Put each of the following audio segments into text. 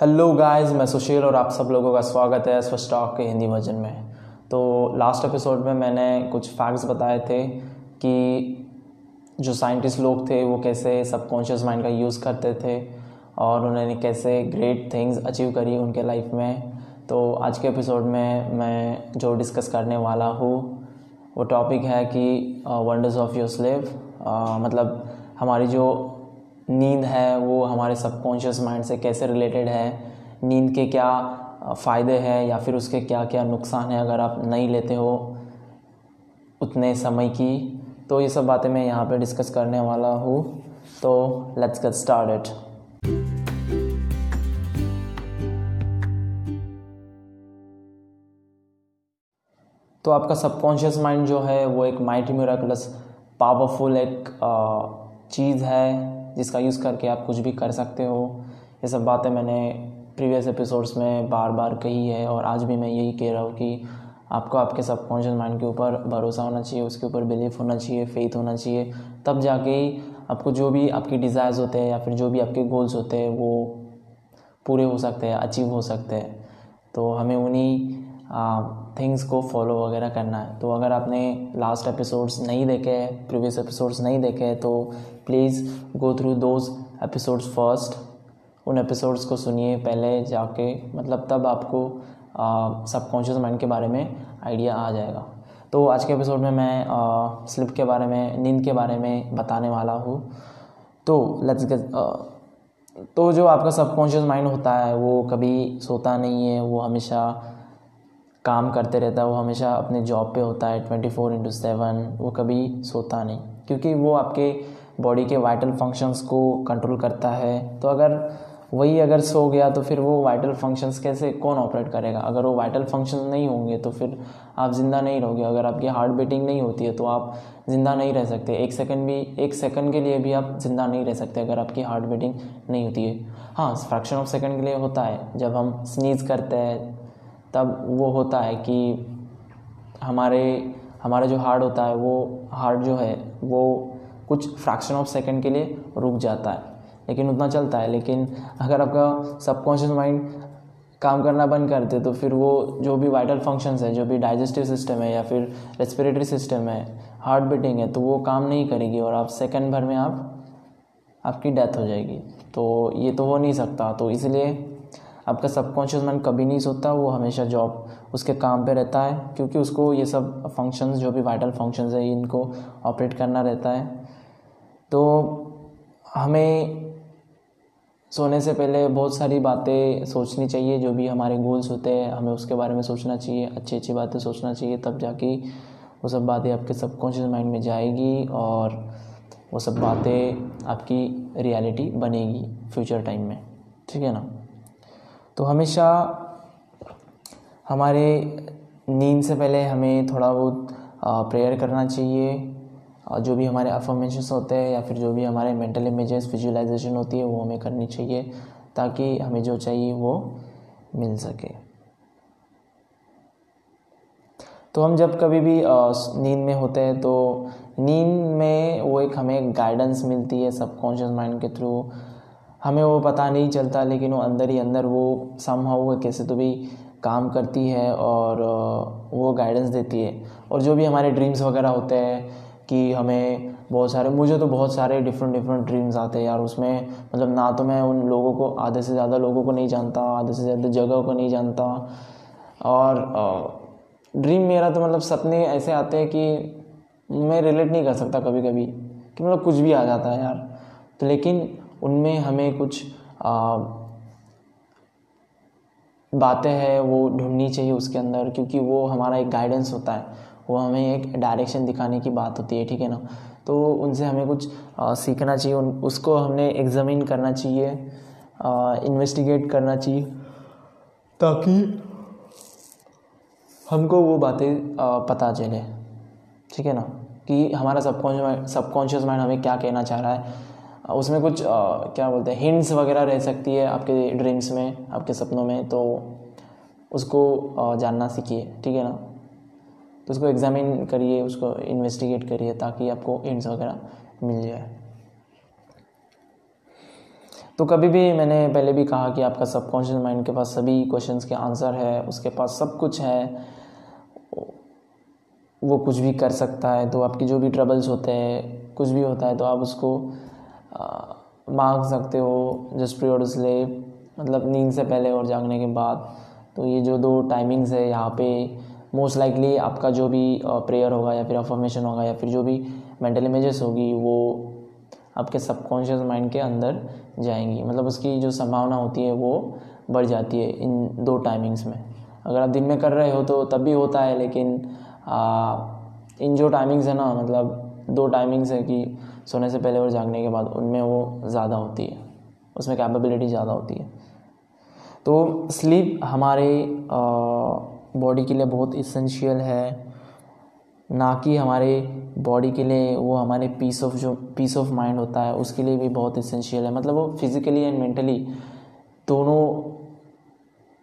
Hello guys मैं सुशील और आप सब लोगों का स्वागत है स्वस्थ टॉक के हिंदी वर्जन में। तो लास्ट एपिसोड में मैंने कुछ फैक्ट्स बताए थे कि जो साइंटिस्ट लोग थे, वो कैसे सबकॉन्शियस माइंड का यूज़ करते थे और उन्होंने कैसे ग्रेट थिंग्स अचीव करी उनके लाइफ में। तो आज के एपिसोड में मैं जो डिस्कस करने वाला हूँ, वो टॉपिक है कि वंडर्स ऑफ़ योर स्लेव मतलब हमारी जो नींद है, वो हमारे सबकॉन्शियस माइंड से कैसे रिलेटेड है, नींद के क्या फ़ायदे हैं या फिर उसके क्या क्या नुकसान है अगर आप नहीं लेते हो उतने समय की तो ये सब बातें मैं यहाँ पे डिस्कस करने वाला हूँ। तो लेट्स गेट स्टार्टेड तो आपका सबकॉन्शियस माइंड जो है, वो एक माइटी मेराकुलस पावरफुल एक चीज़ है। जिसका यूज़ करके आप कुछ भी कर सकते हो। ये सब बातें मैंने प्रीवियस एपिसोड्स में बार बार कही है और आज भी मैं यही कह रहा हूँ कि आपको आपके सबकॉन्शियस माइंड के ऊपर भरोसा होना चाहिए, उसके ऊपर बिलीफ होना चाहिए फेथ होना चाहिए। तब जाके आपको जो भी आपकी डिज़ायर्स होते हैं या फिर जो भी आपके गोल्स होते हैं, वो पूरे हो सकते हैं अचीव हो सकते हैं। तो हमें उन्हीं थिंग्स को फॉलो वगैरह करना है। तो अगर आपने लास्ट एपिसोड्स नहीं देखे प्रीवियस एपिसोड्स नहीं देखे तो please go through those episodes first उन एपिसोड्स को सुनिए पहले जाके मतलब तब आपको सबकॉन्शियस माइंड के बारे में आइडिया आ जाएगा। तो आज के एपिसोड में मैं स्लिप के बारे में, नींद के बारे में बताने वाला हूँ। तो लेट्स गेट तो जो आपका सबकॉन्शियस माइंड होता है, वो कभी सोता नहीं है, वो हमेशा काम करते रहता है, वो हमेशा अपने जॉब पे होता है ट्वेंटी फोर इंटू सेवन वो कभी सोता नहीं। क्योंकि वो आपके बॉडी के वाइटल फ़ंक्शंस को कंट्रोल करता है। तो अगर वही अगर सो गया तो फिर वो वाइटल फ़ंक्शंस कैसे, कौन ऑपरेट करेगा? अगर वो वाइटल फ़ंक्शन नहीं होंगे तो फिर आप ज़िंदा नहीं रहोगे। अगर आपकी हार्ट बीटिंग नहीं होती है तो आप ज़िंदा नहीं रह सकते। एक सेकंड भी, एक सेकंड के लिए भी आप ज़िंदा नहीं रह सकते, अगर आपकी हार्ट बीटिंग नहीं होती है। हाँ फ्रैक्शन ऑफ़ सेकंड के लिए होता है। जब हम स्नीज करते हैं, तब वो होता है कि हमारे, हमारा जो हार्ट होता है, वो हार्ट जो है, वो कुछ फ्रैक्शन ऑफ़ सेकंड के लिए रुक जाता है। लेकिन उतना चलता है। लेकिन अगर आपका सबकॉन्शियस माइंड काम करना बंद करते तो फिर वो जो भी वाइटल फ़ंक्शंस है, जो भी डाइजेस्टिव सिस्टम है या फिर रेस्पिरेटरी सिस्टम है हार्ट बीटिंग है तो वो काम नहीं करेगी और आप सेकंड भर में आप, आपकी डेथ हो जाएगी। तो ये तो हो नहीं सकता। तो इसलिए आपका सबकॉन्शियस माइंड कभी नहीं सोता। वो हमेशा जॉब उसके काम पे रहता है, क्योंकि उसको ये सब फ़ंक्शंस जो भी वाइटल फ़ंक्शंस है, इनको ऑपरेट करना रहता है। तो हमें सोने से पहले बहुत सारी बातें सोचनी चाहिए, जो भी हमारे गोल्स होते हैं, हमें उसके बारे में सोचना चाहिए अच्छी अच्छी बातें सोचना चाहिए, तब जाके वो सब बातें आपके सबकॉन्शियस माइंड में जाएगी और वो सब बातें आपकी रियलिटी बनेगी फ्यूचर टाइम में। ठीक है ना? तो हमेशा हमारे नींद से पहले हमें थोड़ा बहुत प्रेयर करना चाहिए जो भी हमारे अफर्मेशंस होते हैं या फिर जो भी हमारे मेंटल इमेजेस विजुअलाइजेशन होती है, वो हमें करनी चाहिए ताकि हमें जो चाहिए वो मिल सके। तो हम जब कभी भी नींद में होते हैं तो नींद में वो एक हमें गाइडेंस मिलती है सबकॉन्शियस माइंड के थ्रू हमें वो पता नहीं चलता लेकिन वो अंदर ही अंदर वो सम वो कैसे तो भी काम करती है और वो गाइडेंस देती है। और जो भी हमारे ड्रीम्स वगैरह होते हैं कि हमें बहुत सारे, मुझे तो बहुत सारे डिफरेंट डिफरेंट ड्रीम्स आते हैं यार उसमें। मतलब ना तो मैं उन लोगों को, आधे से ज़्यादा लोगों को नहीं जानता, आधे से ज़्यादा जगह को नहीं जानता। और ड्रीम मेरा तो मतलब सपने ऐसे आते हैं कि मैं रिलेट नहीं कर सकता कभी कभी कि मतलब कुछ भी आ जाता है यार। तो लेकिन उनमें हमें कुछ बातें हैं वो ढूंढनी चाहिए उसके अंदर, क्योंकि वो हमारा एक गाइडेंस होता है। वो हमें एक डायरेक्शन दिखाने की बात होती है ठीक है ना? तो उनसे हमें कुछ आ, सीखना चाहिए उन उसको हमने एग्जामिन करना चाहिए इन्वेस्टिगेट करना चाहिए। ताकि हमको वो बातें पता चले ठीक है ना? कि हमारा सबकॉन्शियस सबकॉन्शियस माइंड हमें क्या कहना चाह रहा है। उसमें कुछ आ, क्या बोलते हैं हिंट्स वगैरह रह सकती है आपके ड्रीम्स में आपके सपनों में तो उसको आ, जानना सीखिए ठीक है ना? तो उसको एग्जामिन करिए, उसको इन्वेस्टिगेट करिए ताकि आपको एंड्स वगैरह मिल जाए। तो कभी भी मैंने पहले भी कहा कि आपका सबकॉन्शियस माइंड के पास सभी क्वेश्चंस के आंसर है, उसके पास सब कुछ है, वो कुछ भी कर सकता है तो आपकी जो भी ट्रबल्स होते हैं, कुछ भी होता है तो आप उसको मांग सकते हो जस्ट प्रियोर स्लेप मतलब नींद से पहले और जागने के बाद। तो ये जो दो टाइमिंग्स है यहाँ पे मोस्ट लाइकली आपका जो भी प्रेयर होगा या फिर अफॉर्मेशन होगा या फिर जो भी मेंटल इमेजेस होगी वो आपके सबकॉन्शियस माइंड के अंदर जाएँगी। मतलब उसकी जो संभावना होती है वो बढ़ जाती है इन दो टाइमिंग्स में। अगर आप दिन में कर रहे हो तो तब भी होता है लेकिन आ, इन जो टाइमिंग्स है ना मतलब दो टाइमिंग्स है कि सोने से पहले और जागने के बाद उनमें वो ज़्यादा होती है। उसमें कैपेबिलिटी ज़्यादा होती है। तो स्लीप हमारे बॉडी के लिए बहुत इसेंशियल है। ना कि हमारे बॉडी के लिए वो हमारे पीस ऑफ़ जो पीस ऑफ़ माइंड होता है, उसके लिए भी बहुत इसेंशियल है। मतलब वो फिज़िकली एंड मेंटली दोनों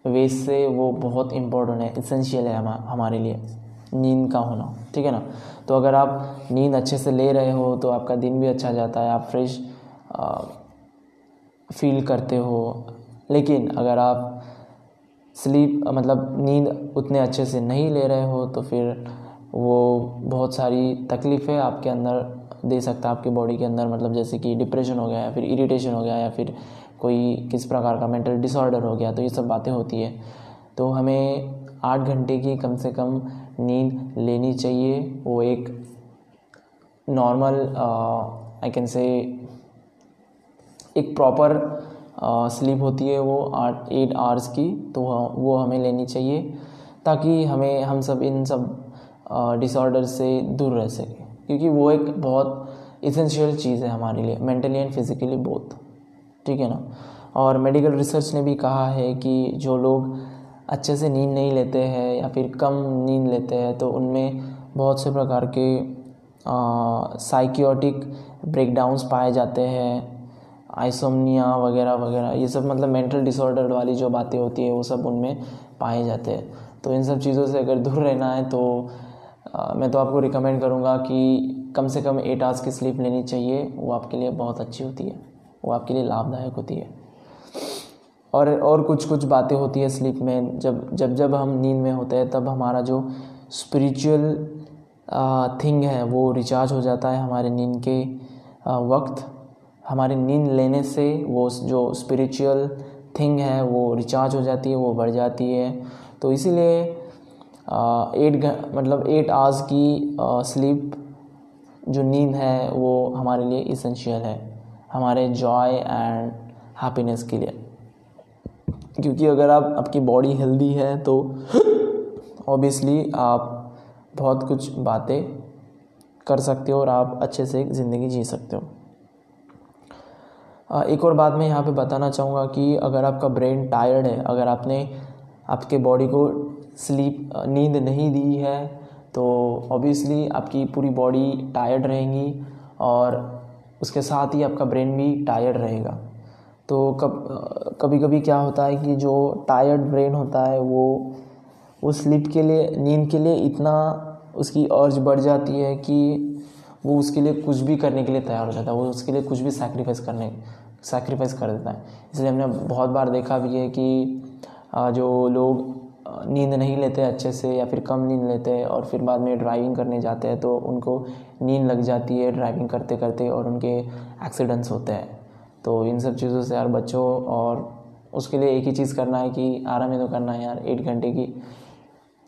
वे से वो बहुत इम्पोर्टेंट है इसेंशियल है हमारे लिए, नींद का होना, ठीक है ना? तो अगर आप नींद अच्छे से ले रहे हो तो आपका दिन भी अच्छा जाता है, आप फ्रेश फील करते हो। लेकिन अगर आप स्लीप मतलब नींद उतने अच्छे से नहीं ले रहे हो तो फिर वो बहुत सारी तकलीफ़ें आपके अंदर दे सकता है, आपके बॉडी के अंदर। मतलब जैसे कि डिप्रेशन हो गया या फिर इरिटेशन हो गया या फिर कोई किस प्रकार का मेंटल डिसऑर्डर हो गया तो ये सब बातें होती है। तो हमें आठ घंटे की कम से कम नींद लेनी चाहिए। वो एक नॉर्मल आई कैन से एक प्रॉपर स्लीप होती है वो आठ, एट आवर्स की तो वो हमें लेनी चाहिए, ताकि हमें, हम सब इन सब डिसऑर्डर से दूर रह सकें, क्योंकि वो एक बहुत इसेंशियल चीज़ है हमारे लिए मेंटली एंड फिज़िकली बोथ ठीक है ना? और मेडिकल रिसर्च ने भी कहा है कि जो लोग अच्छे से नींद नहीं लेते हैं या फिर कम नींद लेते हैं तो उनमें बहुत से प्रकार के साइकियोटिक ब्रेकडाउंस पाए जाते हैं आइसोमनिया वगैरह वगैरह ये सब मतलब मेंटल डिसऑर्डर वाली जो बातें होती है वो सब उनमें पाए जाते हैं। तो इन सब चीज़ों से अगर दूर रहना है तो आ, मैं तो आपको रिकमेंड करूँगा कि कम से कम एट आवर्स की स्लीप लेनी चाहिए। वो आपके लिए बहुत अच्छी होती है। वो आपके लिए लाभदायक होती है। और और कुछ कुछ बातें होती है स्लीप में। जब जब जब हम नींद में होते हैं तब हमारा जो स्पिरिचुअल थिंग है वो रिचार्ज हो जाता है हमारे नींद के आ, वक्त। हमारी नींद लेने से वो जो स्पिरिचुअल थिंग है, वो रिचार्ज हो जाती है, वो बढ़ जाती है। तो इसीलिए एट मतलब एट आवर्स की स्लीप जो नींद है, वो हमारे लिए इसेंशियल है। हमारे जॉय एंड हैप्पीनेस के लिए। क्योंकि अगर आप, आपकी बॉडी हेल्दी है तो ऑब्वियसली आप बहुत कुछ बातें कर सकते हो और आप अच्छे से ज़िंदगी जी सकते हो। एक और बात मैं यहाँ पे बताना चाहूँगा कि अगर आपका ब्रेन टायर्ड है, अगर आपने आपके बॉडी को स्लीप नींद नहीं दी है तो ऑब्वियसली आपकी पूरी बॉडी टायर्ड रहेगी और उसके साथ ही आपका ब्रेन भी टायर्ड रहेगा। तो कब कभी कभी क्या होता है कि जो टायर्ड ब्रेन होता है, वो वो स्लीप के लिए, नींद के लिए इतना उसकी अर्ज़ बढ़ जाती है कि वो उसके लिए कुछ भी करने के लिए तैयार हो जाता है, वो उसके लिए कुछ भी सैक्रिफाइस करने सैक्रिफाइस कर देता है। इसलिए हमने बहुत बार देखा भी है कि जो लोग नींद नहीं लेते अच्छे से या फिर कम नींद लेते हैं और फिर बाद में ड्राइविंग करने जाते हैं तो उनको नींद लग जाती है ड्राइविंग करते करते और उनके एक्सीडेंट्स होते हैं। तो इन सब चीज़ों से यार बच्चों और उसके लिए एक ही चीज़ करना है कि आराम ही तो करना है यार एट घंटे की,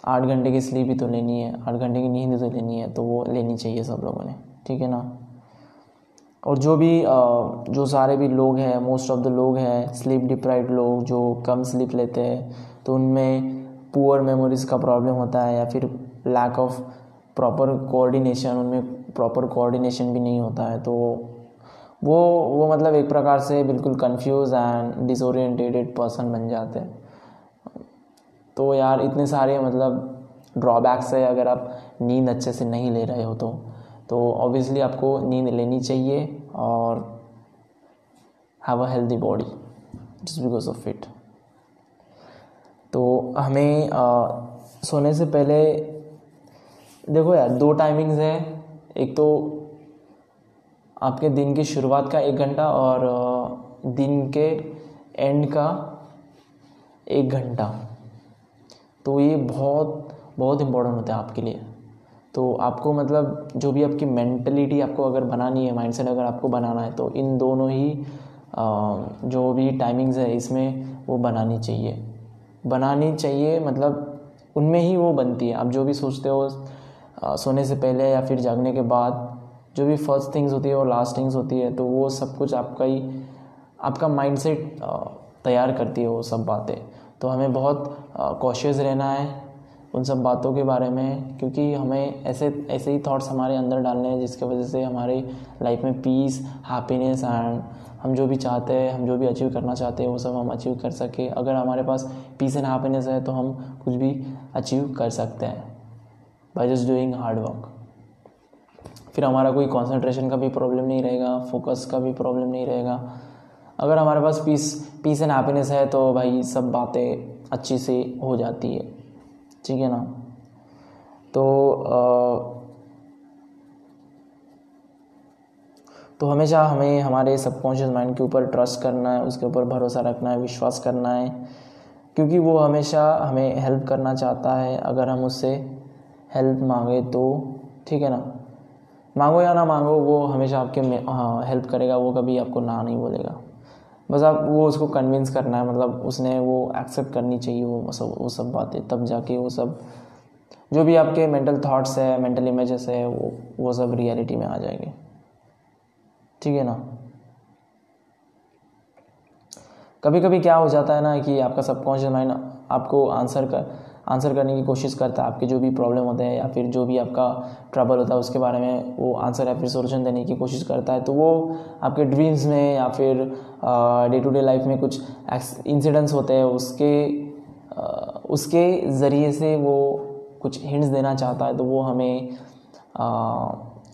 आठ घंटे की स्लीप ही तो लेनी है, आठ घंटे की नींद ही तो लेनी है तो वो लेनी चाहिए सब लोगों ने। ठीक है ना? और जो भी जो सारे भी लोग हैं मोस्ट ऑफ़ द लोग हैं स्लीप डिप्राइव लोग जो कम स्लीप लेते हैं तो उनमें पुअर मेमोरीज़ का प्रॉब्लम होता है या फिर लैक ऑफ़ प्रॉपर कोऑर्डिनेशन उनमें प्रॉपर कोऑर्डिनेशन भी नहीं होता है। तो वो वो मतलब एक प्रकार से बिल्कुल कंफ्यूज एंड डिसोरिएंटेड पर्सन बन जाते हैं। तो यार इतने सारे मतलब ड्रॉबैक्स है अगर आप नींद अच्छे से नहीं ले रहे हो तो। तो ऑब्वियसली आपको नींद लेनी चाहिए और have a healthy body just because of fit तो हमें आ, सोने से पहले देखो यार दो टाइमिंग्स हैं। एक तो आपके दिन की शुरुआत का एक घंटा और दिन के एंड का एक घंटा। तो ये बहुत बहुत इम्पोर्टेंट होता है आपके लिए। तो आपको मतलब जो भी आपकी मैंटलिटी आपको अगर बनानी है माइंडसेट अगर आपको बनाना है तो इन दोनों ही जो भी टाइमिंग्स है इसमें वो बनानी चाहिए। बनानी चाहिए मतलब उनमें ही वो बनती है। आप जो भी सोचते हो सोने से पहले या फिर जागने के बाद, जो भी फ़र्स्ट थिंग्स होती है और लास्ट थिंग्स होती है तो वो सब कुछ आपका ही, आपका माइंडसेट तैयार करती है वो सब बातें। तो हमें बहुत कॉशियस रहना है। उन सब बातों के बारे में, क्योंकि हमें ऐसे ऐसे ही थॉट्स हमारे अंदर डालने हैं, जिसके वजह से हमारी लाइफ में पीस हैप्पीनेस एंड हम जो भी चाहते हैं, हम जो भी अचीव करना चाहते हैं, वो सब हम अचीव कर सके। अगर हमारे पास पीस एंड हैप्पीनेस है तो हम कुछ भी अचीव कर सकते हैं by just doing hard work फिर हमारा कोई कॉन्सेंट्रेशन का भी प्रॉब्लम नहीं रहेगा फोकस का भी प्रॉब्लम नहीं रहेगा। अगर हमारे पास पीस पीस एंड हैप्पीनेस है तो भाई सब बातें अच्छी से हो जाती है। ठीक है ना? तो आ, तो हमेशा हमें हमारे सबकॉन्शियस माइंड के ऊपर ट्रस्ट करना है उसके ऊपर भरोसा रखना है विश्वास करना है क्योंकि वो हमेशा हमें हेल्प करना चाहता है। अगर हम उससे हेल्प मांगे तो ठीक है ना? मांगो या ना मांगो वो हमेशा आपके हाँ हेल्प करेगा वो कभी आपको ना नहीं बोलेगा। बस आप वो उसको कन्विंस करना है मतलब उसने वो एक्सेप्ट करनी चाहिए, वो सब वो सब बातें, तब जाके वो सब, जो भी आपके मेंटल थॉट्स है मेंटल इमेजेस है, वो वो सब रियलिटी में आ जाएँगे। ठीक है ना? कभी कभी क्या हो जाता है ना कि आपका सबकॉन्शियस माइंड आपको आंसर कर आंसर करने की कोशिश करता है। आपके जो भी प्रॉब्लम होते हैं या फिर जो भी आपका ट्रबल होता है उसके बारे में वो आंसर या फिर सोल्यूशन देने की कोशिश करता है। तो वो आपके ड्रीम्स में या फिर डे टू डे लाइफ में कुछ इंसिडेंट्स होते हैं उसके आ, उसके ज़रिए से वो कुछ हिंट्स देना चाहता है। तो वो हमें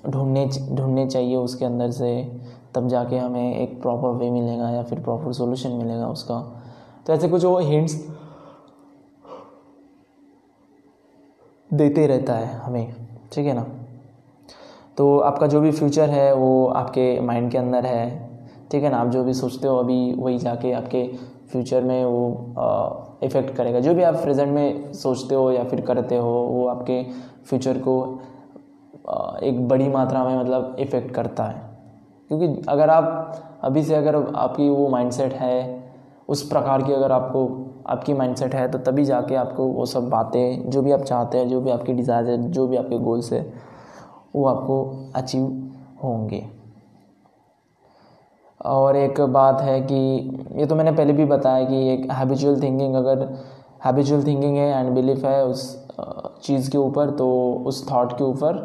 ढूँढने ढूँढने चाहिए उसके अंदर से। तब जाके हमें एक प्रॉपर वे मिलेगा या फिर प्रॉपर सोल्यूशन मिलेगा उसका। तो ऐसे कुछ वो हिंट्स देते रहता है हमें ठीक है ना? तो आपका जो भी फ्यूचर है वो आपके माइंड के अंदर है ठीक है ना? आप जो भी सोचते हो अभी वही जाके आपके फ्यूचर में वो इफ़ेक्ट करेगा। जो भी आप प्रेजेंट में सोचते हो या फिर करते हो वो आपके फ्यूचर को आ, एक बड़ी मात्रा में मतलब इफ़ेक्ट करता है। क्योंकि अगर आप अभी से अगर आपकी वो माइंडसेट है उस प्रकार की अगर आपको आपकी माइंडसेट है तो तभी जाके आपको वो सब बातें, जो भी आप चाहते हैं, जो भी आपकी डिज़ायर है, जो भी आपके गोल्स है, वो आपको अचीव होंगे। और एक बात है कि ये तो मैंने पहले भी बताया कि एक हैबिचुअल थिंकिंग अगर हैबिचुअल थिंकिंग है एंड बिलीफ है उस चीज़ के ऊपर तो उस थॉट के ऊपर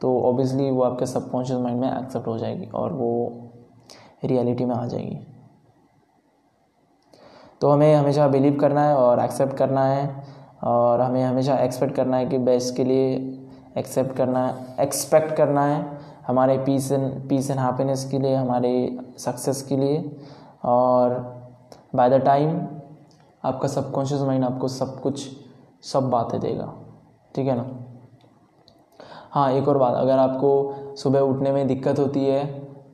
तो ऑब्वियसली वो आपके सबकॉन्शियस माइंड में एक्सेप्ट हो जाएगी और वो रियलिटी में आ जाएगी। तो हमें हमेशा बिलीव करना है और एक्सेप्ट करना है और हमें हमेशा एक्सपेक्ट करना है कि बेस्ट के लिए एक्सेप्ट करना है एक्सपेक्ट करना है हमारे peace and peace and happiness के लिए, हमारे सक्सेस के लिए। और बाय द टाइम आपका सबकॉन्शियस माइंड आपको सब कुछ, सब बातें देगा। ठीक है ना? हाँ एक और बात, अगर आपको सुबह उठने में दिक्कत होती है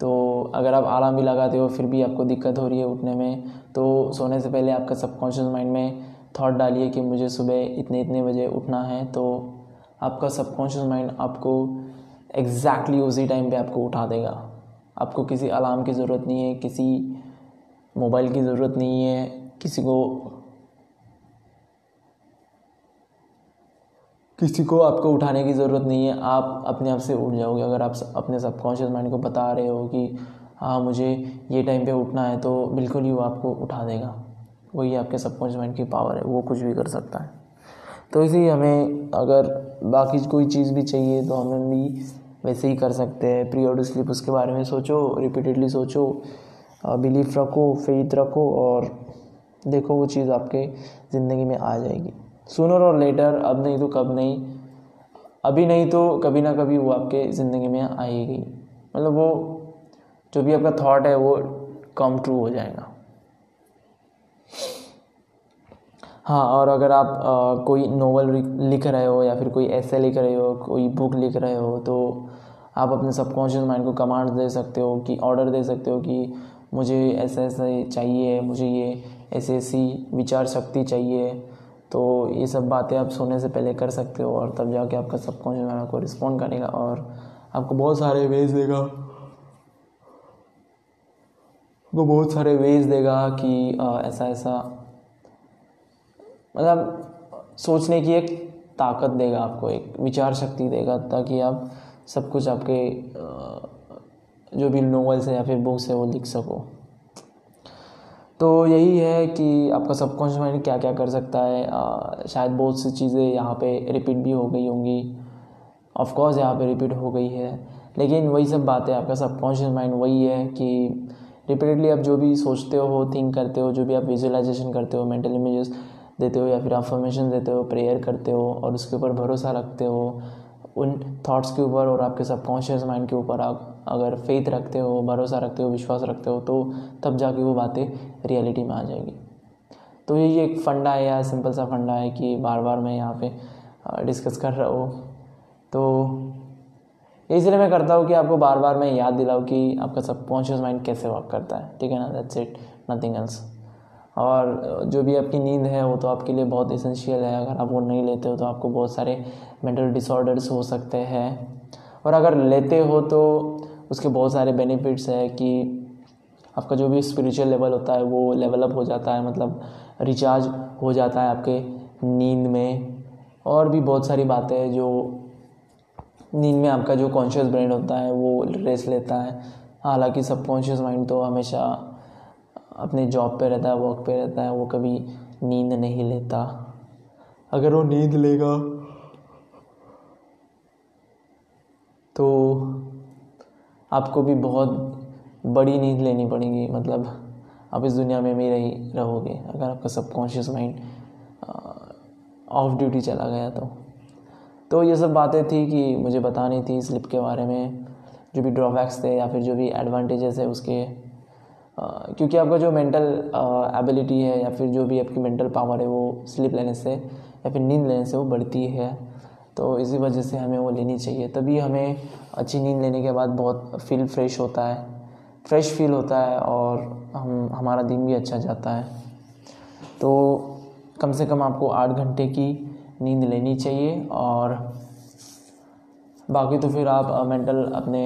तो अगर आप आराम भी लगाते हो, फिर भी आपको दिक्कत हो रही है उठने में तो सोने से पहले आपका सबकॉन्शियस माइंड में थॉट डालिए कि मुझे सुबह इतने इतने बजे उठना है तो आपका सबकॉन्शियस माइंड आपको एग्जैक्टली उसी टाइम पे आपको उठा देगा। आपको किसी अलार्म की ज़रूरत नहीं है, किसी मोबाइल की ज़रूरत नहीं है, किसी को किसी को आपको उठाने की ज़रूरत नहीं है। आप अपने आप से उठ जाओगे। अगर आप अपने सबकॉन्शियस माइंड को बता रहे हो कि हाँ मुझे ये टाइम पे उठना है तो बिल्कुल ही वो आपको उठा देगा। वही आपके सबकॉन्शियस माइंड की पावर है, वो कुछ भी कर सकता है। तो इसी हमें अगर बाकी कोई चीज़ भी चाहिए तो हमें भी वैसे ही कर सकते हैं। प्री ऑर्डर स्लिप उसके बारे में सोचो रिपीटेडली सोचो बिलीफ रखो फेथ रखो और देखो वो चीज़ आपके ज़िंदगी में आ जाएगी। सुनर और लेटर अब नहीं तो कब नहीं, अभी नहीं तो कभी ना कभी वो आपके ज़िंदगी में आएगी। मतलब वो जो भी आपका थॉट है वो कम ट्रू हो जाएगा। हाँ और अगर आप आ, कोई नोवेल लिख रहे हो या फिर कोई ऐसे लिख रहे हो कोई बुक लिख रहे हो तो आप अपने सबकॉन्शियस माइंड को कमांड दे सकते हो कि ऑर्डर दे सकते हो कि मुझे ऐसा ऐसा चाहिए मुझे ये ऐसी ऐसी विचार शक्ति चाहिए। तो ये सब बातें आप सोने से पहले कर सकते हो और तब जाके आपका सबकॉन्शियस माइंड आपको रिस्पॉन्ड करेगा और आपको बहुत सारे वेज देगा। आपको बहुत सारे वेज देगा कि आ, ऐसा ऐसा मतलब सोचने की एक ताकत देगा आपको एक विचार शक्ति देगा ताकि आप सब कुछ आपके जो भी नोवेल्स है या फिर बुक्स है वो लिख सको। तो यही है कि आपका सबकॉन्शियस माइंड क्या क्या कर सकता है। आ, शायद बहुत सी चीज़ें यहाँ पे रिपीट भी हो गई होंगी। ऑफ़ कोर्स यहाँ पे रिपीट हो गई है। लेकिन वही सब बातें आपका सबकॉन्शियस माइंड वही है कि रिपीटेडली आप जो भी सोचते हो थिंक करते हो, जो भी आप विजुअलाइजेशन करते हो मेंटल इमेजेस देते हो या फिर अफर्मेशन देते हो प्रेयर करते हो और उसके ऊपर भरोसा रखते हो, उन थॉट्स के ऊपर और आपके सबकॉन्शियस माइंड के ऊपर आप अगर फेथ रखते हो, भरोसा रखते हो, विश्वास रखते हो तो तब जाके वो बातें रियलिटी में आ जाएगी। तो यही एक फंडा है या सिंपल सा फंडा है कि बार बार मैं यहाँ पे डिस्कस कर रहा हूँ। तो इसलिए मैं करता हूँ कि आपको बार बार मैं याद दिलाऊँ कि आपका सबकॉन्शियस माइंड कैसे वर्क करता है। ठीक है ना? दैट्स इट नथिंग एल्स और जो भी आपकी नींद है, वो तो आपके लिए बहुत इसेंशियल है। अगर आप वो नहीं लेते हो तो आपको बहुत सारे मेंटल डिसऑर्डर्स हो सकते हैं। और अगर लेते हो तो उसके बहुत सारे बेनिफिट्स है कि आपका जो भी स्पिरिचुअल लेवल होता है, वो लेवल अप हो जाता है। मतलब रिचार्ज हो जाता है आपके नींद में। और भी बहुत सारी बातें हैं जो नींद में आपका जो कॉन्शियस ब्रेन होता है वो रेस्ट लेता है। हालाँकि सबकॉन्शियस माइंड तो हमेशा अपने जॉब पे रहता है वर्क पे रहता है वो कभी नींद नहीं लेता। अगर वो नींद लेगा तो आपको भी बहुत बड़ी नींद लेनी पड़ेगी मतलब आप इस दुनिया में भी रही रहोगे। अगर आपका सबकॉन्शियस माइंड ऑफ़ ड्यूटी चला गया तो। तो ये सब बातें थी कि मुझे बतानी थी स्लिप के बारे में, जो भी ड्रॉबैक्स थे या फिर जो भी एडवांटेजेस है उसके। क्योंकि आपका जो मेंटल एबिलिटी है या फिर जो भी आपकी मेंटल पावर है वो स्लिप लेने से या फिर नींद लेने से वो बढ़ती है। तो इसी वजह से हमें वो लेनी चाहिए। तभी हमें अच्छी नींद लेने के बाद बहुत फील फ्रेश होता है फ्रेश फील होता है और हम, हमारा दिन भी अच्छा जाता है। तो कम से कम आपको आठ घंटे की नींद लेनी चाहिए और बाकी तो फिर आप मेंटल अपने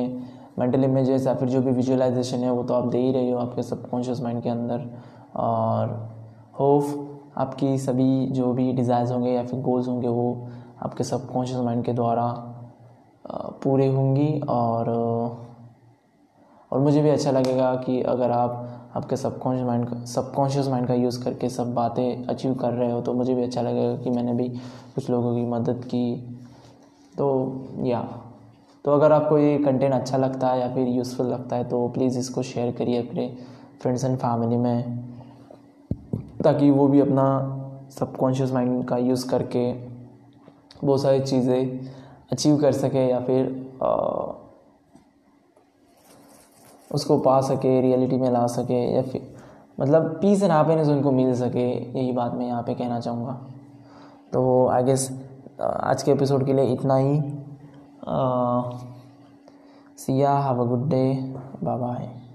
मेंटल इमेजेस या फिर जो भी विजुअलाइजेशन है वो तो आप दे ही रहे हो आपके सबकॉन्शियस माइंड के अंदर और होप आपकी सभी जो भी डिज़ायर्स होंगे या फिर गोल्स होंगे वो आपके सबकॉन्शियस माइंड के द्वारा पूरे होंगी और और मुझे भी अच्छा लगेगा कि अगर आप आपके सबकॉन्शियस माइंड का सबकॉन्शियस माइंड का यूज़ करके सब बातें अचीव कर रहे हो तो मुझे भी अच्छा लगेगा कि मैंने भी कुछ लोगों की मदद की। तो या तो अगर आपको ये कंटेंट अच्छा लगता है या फिर यूज़फुल लगता है तो प्लीज़ इसको शेयर करिए अपने फ्रेंड्स एंड फैमिली में ताकि वो भी अपना सबकॉन्शियस माइंड का यूज़ करके बहुत सारी चीज़ें अचीव कर सके या फिर आ, उसको पा सके रियलिटी में ला सके, या फिर मतलब पीस एंड हैप्पीनेस उनको मिल सके, यही बात मैं यहाँ पे कहना चाहूँगा। तो आई गेस आज के एपिसोड के लिए इतना ही। See ya have a good day bye bye.